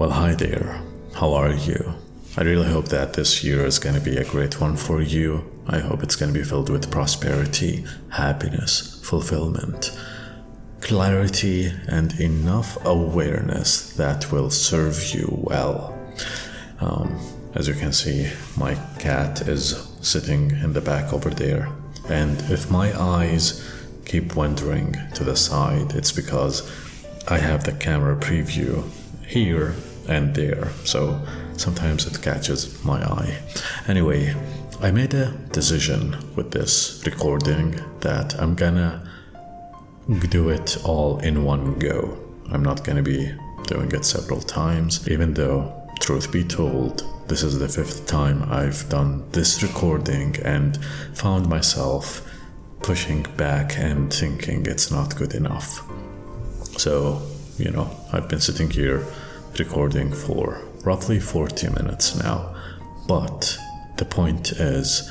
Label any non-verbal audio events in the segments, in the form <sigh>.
Well, hi there. How are you? I really hope that this year is going to be a great one for you. I hope it's going to be filled with prosperity, happiness, fulfillment, clarity, and enough awareness that will serve you well. Um, as you can see, my cat is sitting in the back over there. And if my eyes keep wandering to the side, it's because I have the camera preview here and there. So sometimes it catches my eye. Anyway, I made a decision with this recording that I'm gonna do it all in one go. I'm not gonna be doing it several times, even though, truth be told, this is the fifth time I've done this recording and found myself pushing back and thinking it's not good enough. So, you know, I've been sitting here recording for roughly 40 minutes now. But the point is,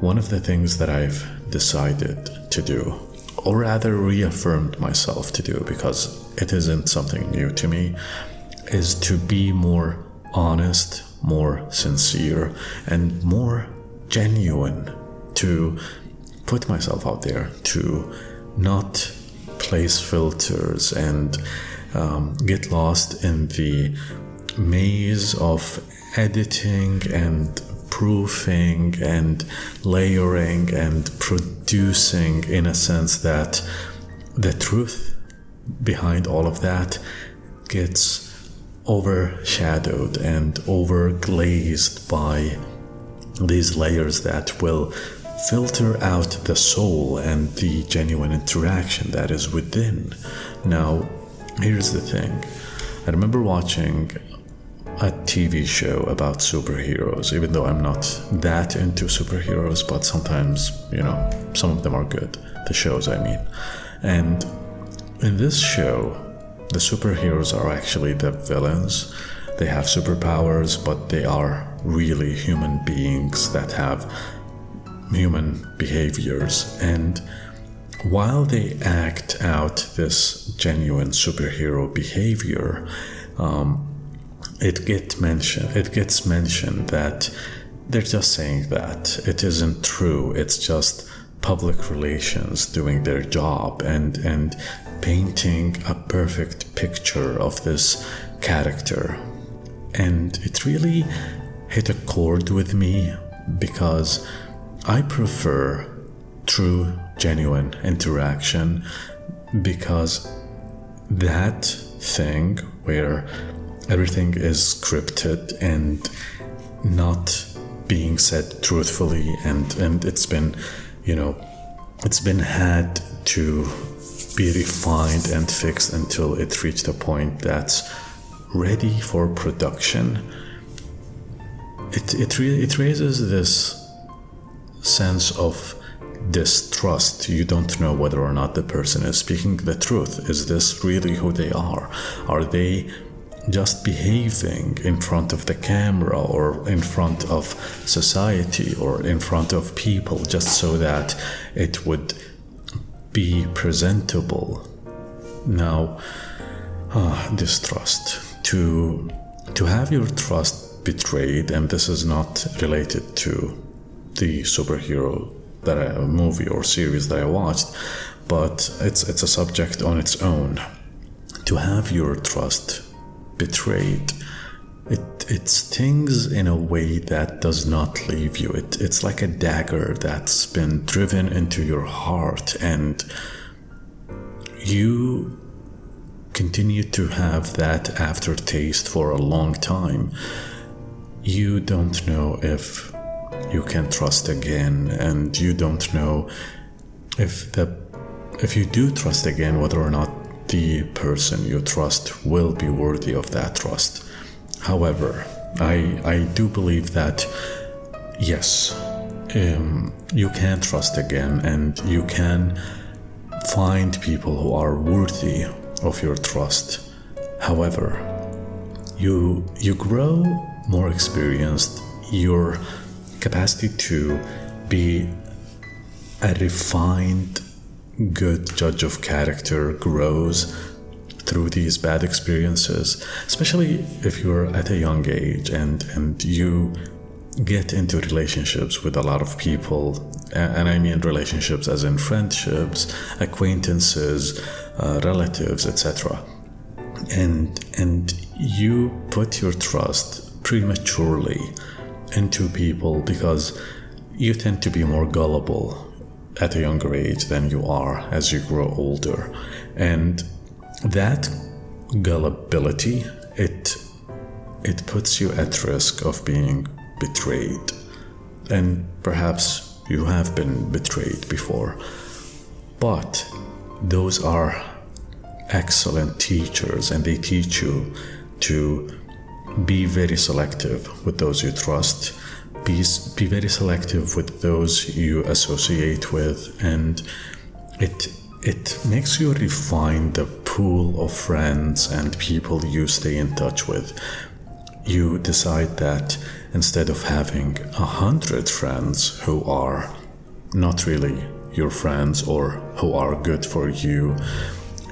one of the things that I've decided to do, or rather reaffirmed myself to do because it isn't something new to me, is to be more honest more sincere and more genuine to put myself out there to not place filters and um, get lost in the maze of editing and proofing and layering and producing in a sense that the truth behind all of that gets overshadowed and overglazed by these layers that will filter out the soul and the genuine interaction that is within. Now, here's the thing I remember watching a TV show about superheroes, even though I'm not that into superheroes, but sometimes, you know, some of them are good. The shows, I mean. And in this show, the superheroes are actually the villains. They have superpowers, but they are really human beings that have human behaviors. And while they act out this genuine superhero behavior, um, it gets mentioned. It gets mentioned that they're just saying that it isn't true. It's just public relations doing their job, and and painting a perfect picture of this character. And it really hit a chord with me because I prefer true, genuine interaction because that thing where everything is scripted and not being said truthfully and and it's been you know it's been had to be refined and fixed until it reached a point that's ready for production. It, it, re- it raises this sense of distrust. You don't know whether or not the person is speaking the truth. Is this really who they are? Are they just behaving in front of the camera or in front of society or in front of people just so that it would be presentable. Now, uh, distrust. To, to have your trust betrayed, and this is not related to the superhero that I, movie or series that I watched, but it's, it's a subject on its own. To have your trust betrayed it it stings in a way that does not leave you. It it's like a dagger that's been driven into your heart and you continue to have that aftertaste for a long time. You don't know if you can trust again and you don't know if the if you do trust again whether or not the person you trust will be worthy of that trust. However, I, I do believe that, yes, um, you can trust again and you can find people who are worthy of your trust. However, you, you grow more experienced, your capacity to be a refined, good judge of character grows through these bad experiences, especially if you're at a young age and, and you get into relationships with a lot of people, and I mean relationships as in friendships, acquaintances, uh, relatives, etc. And and you put your trust prematurely into people because you tend to be more gullible at a younger age than you are as you grow older. And that gullibility, it it puts you at risk of being betrayed. And perhaps you have been betrayed before. But those are excellent teachers and they teach you to be very selective with those you trust. Be, be very selective with those you associate with and it it makes you refine the pool of friends and people you stay in touch with. You decide that instead of having a hundred friends who are not really your friends or who are good for you,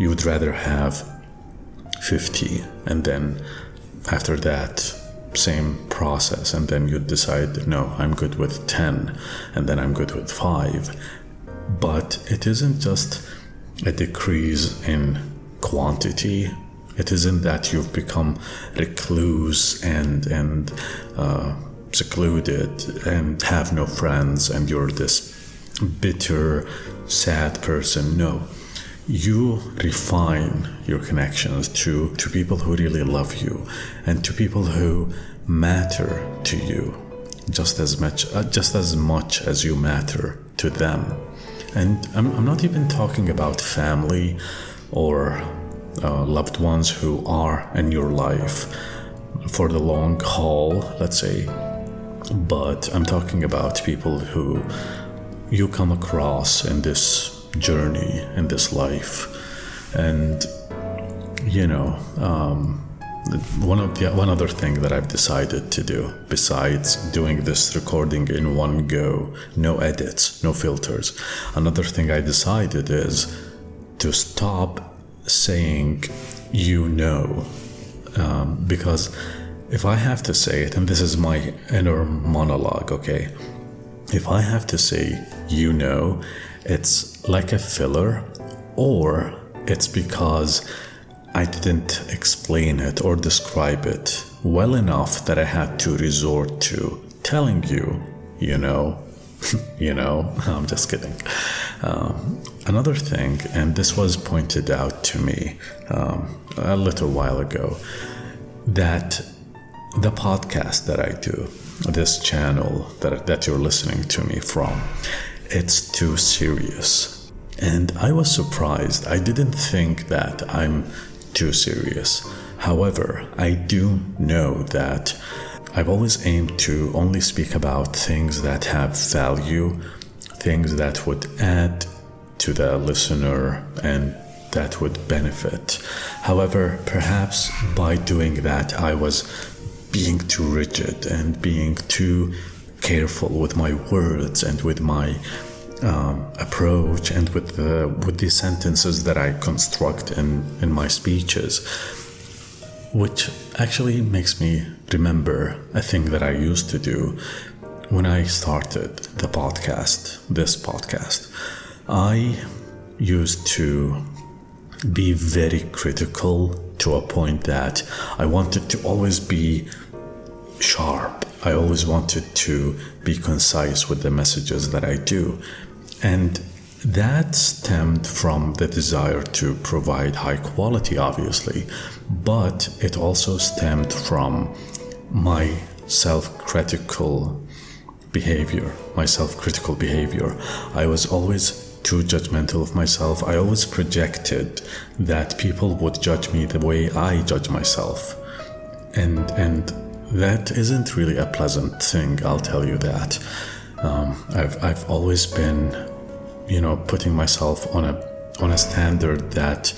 you would rather have 50 and then after that same process and then you decide no i'm good with 10 and then i'm good with 5 but it isn't just a decrease in quantity. It isn't that you've become recluse and and uh, secluded and have no friends and you're this bitter, sad person. No, you refine your connections to to people who really love you and to people who matter to you just as much uh, just as much as you matter to them. And I'm, I'm not even talking about family or uh, loved ones who are in your life for the long haul, let's say. But I'm talking about people who you come across in this journey, in this life. And, you know, um, one of the one other thing that I've decided to do besides doing this recording in one go, no edits, no filters. Another thing I decided is to stop saying you know um, because if I have to say it, and this is my inner monologue, okay? If I have to say you know, it's like a filler, or it's because I didn't explain it or describe it well enough that I had to resort to telling you, you know, <laughs> you know, <laughs> I'm just kidding. Um, another thing, and this was pointed out to me um, a little while ago, that the podcast that I do, this channel that, that you're listening to me from, it's too serious. And I was surprised. I didn't think that I'm too serious. However, I do know that I've always aimed to only speak about things that have value, things that would add to the listener and that would benefit. However, perhaps by doing that, I was being too rigid and being too careful with my words and with my um, approach and with the with the sentences that I construct in in my speeches which actually makes me remember a thing that I used to do when I started the podcast, this podcast. I used to be very critical to a point that I wanted to always be sharp. I always wanted to be concise with the messages that I do. And that stemmed from the desire to provide high quality, obviously, but it also stemmed from my self critical behavior, my self critical behavior. I was always too judgmental of myself. I always projected that people would judge me the way I judge myself. And, and that isn't really a pleasant thing, I'll tell you that. Um, I've, I've always been you know, putting myself on a on a standard that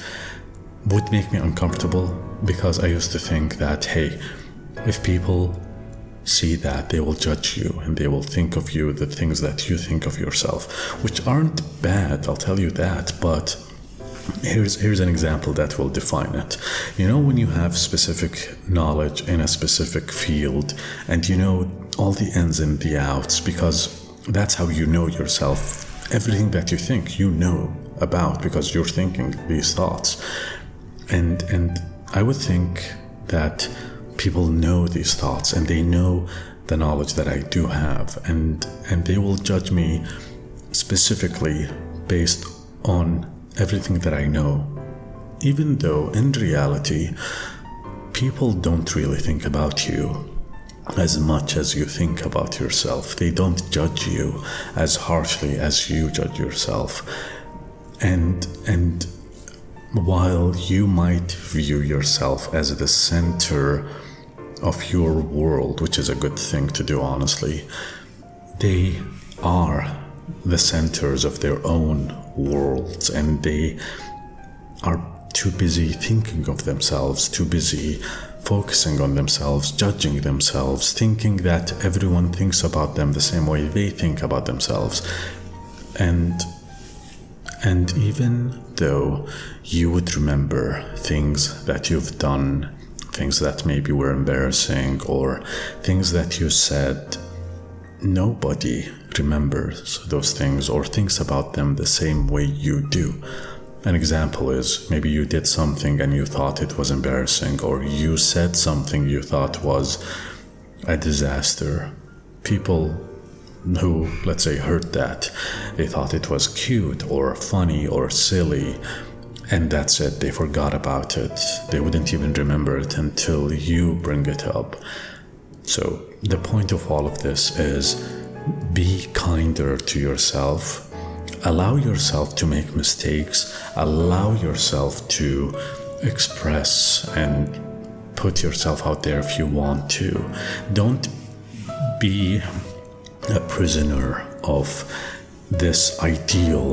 would make me uncomfortable because I used to think that hey, if people see that they will judge you and they will think of you the things that you think of yourself, which aren't bad, I'll tell you that, but here's here's an example that will define it. You know when you have specific knowledge in a specific field and you know all the ins and the outs because that's how you know yourself. Everything that you think you know about because you're thinking these thoughts. And and i would think that people know these thoughts and they know the knowledge that i do have and and they will judge me specifically based on everything that I know, even though in reality, people don't really think about you as much as you think about yourself. They don't judge you as harshly as you judge yourself. And and while you might view yourself as the center of your world, which is a good thing to do honestly, they are the centers of their own worlds and they are too busy thinking of themselves, too busy focusing on themselves, judging themselves, thinking that everyone thinks about them the same way they think about themselves. And and even though you would remember things that you've done, things that maybe were embarrassing or things that you said, nobody remembers those things or thinks about them the same way you do. An example is maybe you did something and you thought it was embarrassing, or you said something you thought was a disaster. People who, let's say, heard that, they thought it was cute or funny or silly, and that's it, they forgot about it. They wouldn't even remember it until you bring it up. So, the point of all of this is be kinder to yourself. Allow yourself to make mistakes. Allow yourself to express and put yourself out there if you want to. Don't be a prisoner of this ideal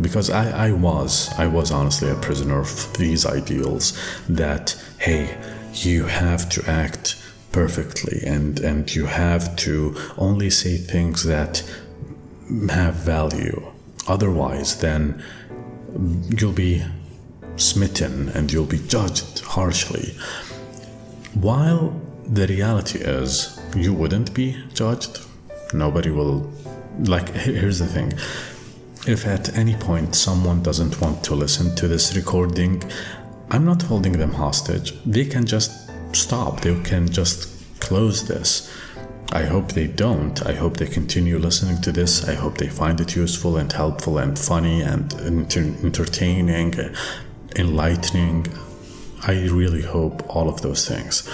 because I, I was i was honestly a prisoner of these ideals that hey you have to act perfectly and and you have to only say things that have value. Otherwise then you'll be smitten and you'll be judged harshly. While the reality is you wouldn't be judged. Nobody will like here's the thing. If at any point someone doesn't want to listen to this recording i'm not holding them hostage. They can just stop. They can just close this. I hope they don't. I hope they continue listening to this. I hope they find it useful and helpful and funny and entertaining, enlightening. I really hope all of those things.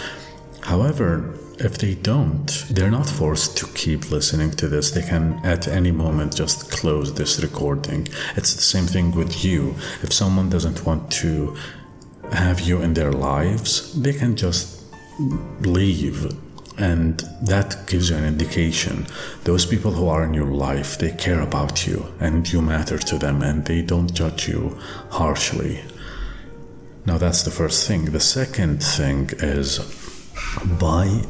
However, if they don't, they're not forced to keep listening to this. They can at any moment just close this recording. It's the same thing with you. If someone doesn't want to have you in their lives, they can just leave. And that gives you an indication. Those people who are in your life, they care about you and you matter to them and they don't judge you harshly. Now, that's the first thing. The second thing is by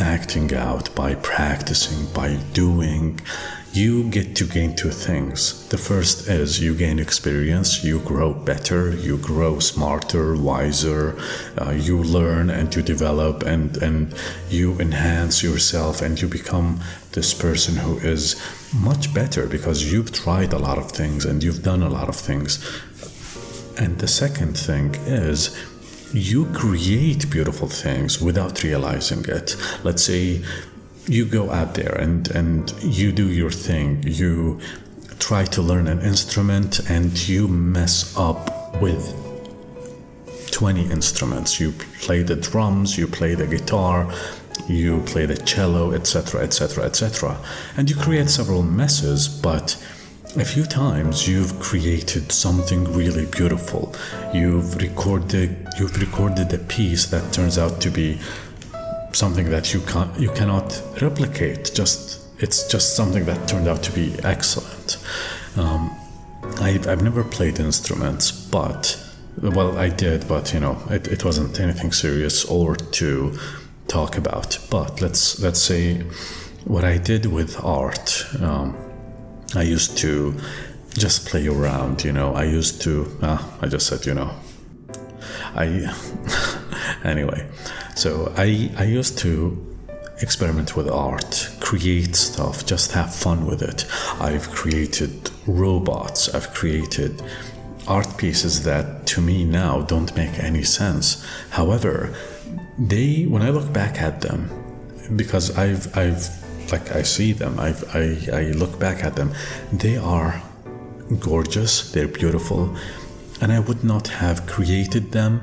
acting out, by practicing, by doing, you get to gain two things. The first is you gain experience, you grow better, you grow smarter, wiser, uh, you learn and you develop and, and you enhance yourself and you become this person who is much better because you've tried a lot of things and you've done a lot of things. And the second thing is you create beautiful things without realizing it. Let's say you go out there and and you do your thing. You try to learn an instrument and you mess up with 20 instruments. You play the drums you play the guitar you play the cello etc etc etc and you create several messes but a few times you've created something really beautiful you've recorded you've recorded a piece that turns out to be something that you can you cannot replicate. Just it's just something that turned out to be excellent. Um, I've, I've never played instruments, but well, I did, but you know, it, it wasn't anything serious or to talk about. But let's let's say what I did with art. Um, I used to just play around, you know. I used to, ah, I just said, you know. I, <laughs> anyway, so I, I used to experiment with art, create stuff, just have fun with it. I've created robots, I've created art pieces that to me now don't make any sense. However, they when I look back at them, because I've I've like I see them, I've, I I look back at them, they are gorgeous, they're beautiful, and I would not have created them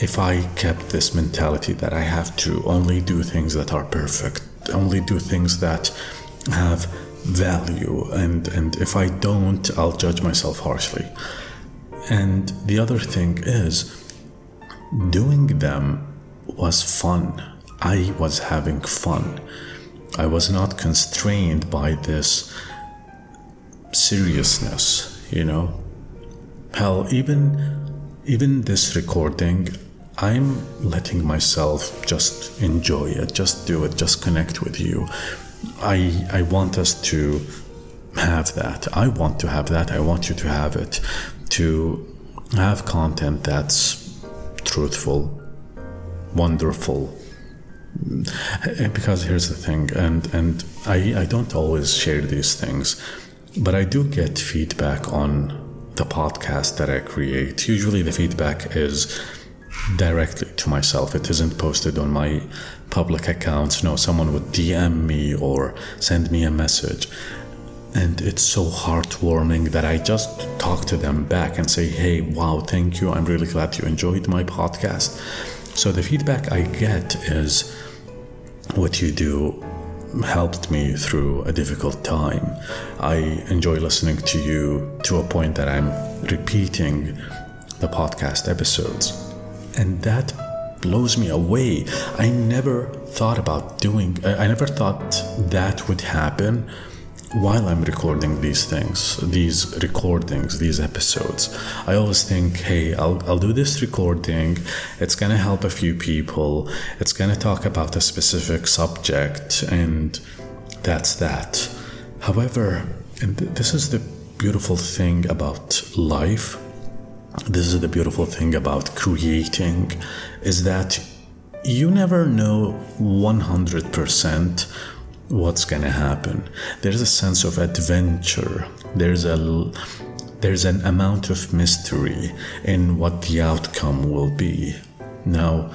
if I kept this mentality that I have to only do things that are perfect, only do things that have value, and, and if I don't, I'll judge myself harshly. And the other thing is, doing them was fun. I was having fun. I was not constrained by this seriousness, you know. Hell, even even this recording, I'm letting myself just enjoy it, just do it, just connect with you. I I want us to have that. I want to have that. I want you to have it. To have content that's truthful, wonderful. Mm. Because here's the thing, and and I, I don't always share these things, but I do get feedback on the podcast that I create. Usually the feedback is directly to myself. It isn't posted on my public accounts. No, someone would DM me or send me a message. And it's so heartwarming that I just talk to them back and say, hey, wow, thank you. I'm really glad you enjoyed my podcast. So the feedback I get is what you do helped me through a difficult time. I enjoy listening to you to a point that I'm repeating the podcast episodes and that blows me away. I never thought about doing, I never thought that would happen while I'm recording these things, these recordings, these episodes. I always think, hey, I'll, I'll do this recording. It's going to help a few people. It's going to talk about a specific subject, and that's that. However, and th- this is the beautiful thing about life this is the beautiful thing about creating is that you never know 100% what's to happen there's a sense of adventure there's a there's an amount of mystery in what the outcome will be now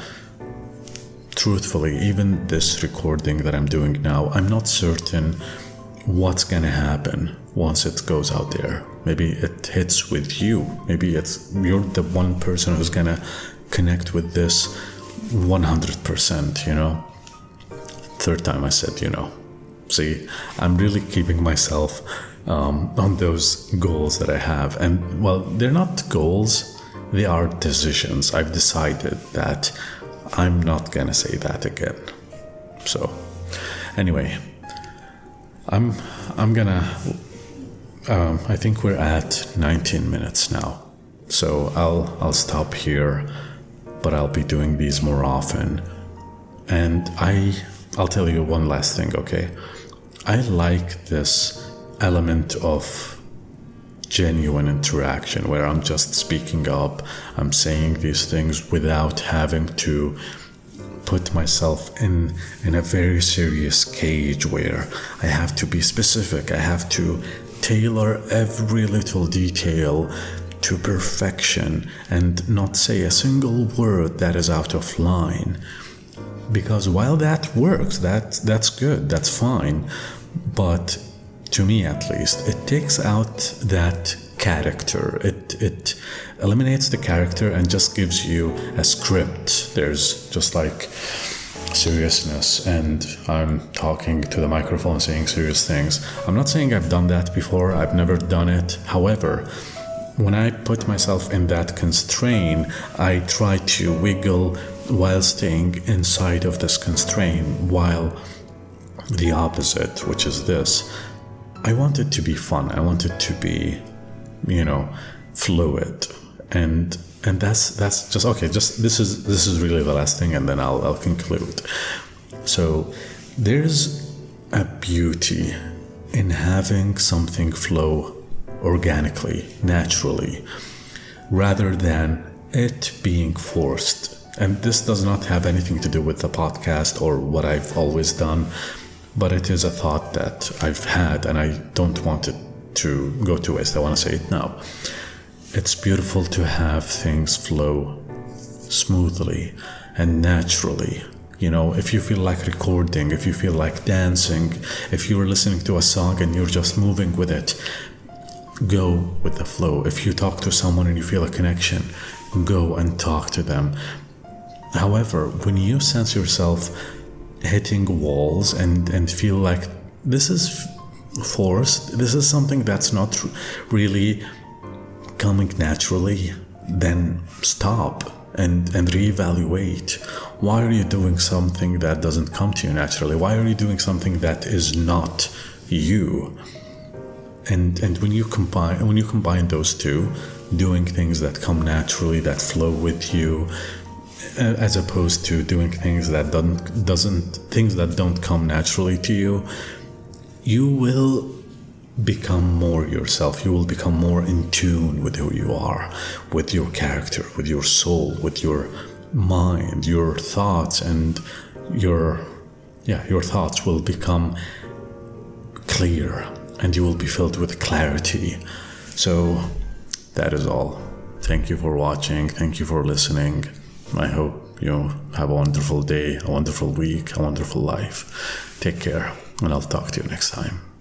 truthfully even this recording that i'm doing now i'm not certain what's to happen once it goes out there. Maybe it hits with you. Maybe it's you're the one person who's to connect with this 100%, you know. Third time I said, you know. See, I'm really keeping myself um, on those goals that I have. And well, they're not goals, they are decisions. I've decided that I'm not to say that again. So, anyway, I'm I'm gonna. Um, I think we're at 19 minutes now, so I'll I'll stop here, but I'll be doing these more often. And I I'll tell you one last thing, okay? I like this element of genuine interaction where I'm just speaking up, I'm saying these things without having to put myself in in a very serious cage where I have to be specific. I have to tailor every little detail to perfection and not say a single word that is out of line. Because while that works, that that's good, that's fine, but to me at least, it takes out that character. It it eliminates the character and just gives you a script. There's just like seriousness and I'm talking to the microphone saying serious things. I'm not saying I've done that before. I've never done it. However, when I put myself in that constraint, I try to wiggle while staying inside of this constraint, while the opposite, which is this, I want it to be fun. I want it to be you know, fluid. And and that's that's just okay, just this is this is really the last thing and then I'll I'll conclude. So there's a beauty in having something flow organically, naturally, rather than it being forced. And this does not have anything to do with the podcast or what I've always done, but it is a thought that I've had and I don't want it to go to waste. I want to say it now. It's beautiful to have things flow smoothly and naturally. You know, if you feel like recording, if you feel like dancing, if you're listening to a song and you're just moving with it, go with the flow. If you talk to someone and you feel a connection, go and talk to them. However, when you sense yourself hitting walls and, and feel like this is forced, this is something that's not really coming naturally, then stop and, and reevaluate. Why are you doing something that doesn't come to you naturally? Why are you doing something that is not you? And and when you combine when you combine those two, doing things that come naturally, that flow with you, Uh, as opposed to doing things that doesn't doesn't things that don't come naturally to you, you will become more yourself. You will become more in tune with who you are, with your character, with your soul, with your mind, your thoughts, and your yeah, your thoughts will become clear and you will be filled with clarity. So that is all. Thank you for watching. Thank you for listening. I hope you have a wonderful day, a wonderful week, a wonderful life. Take care, and I'll talk to you next time.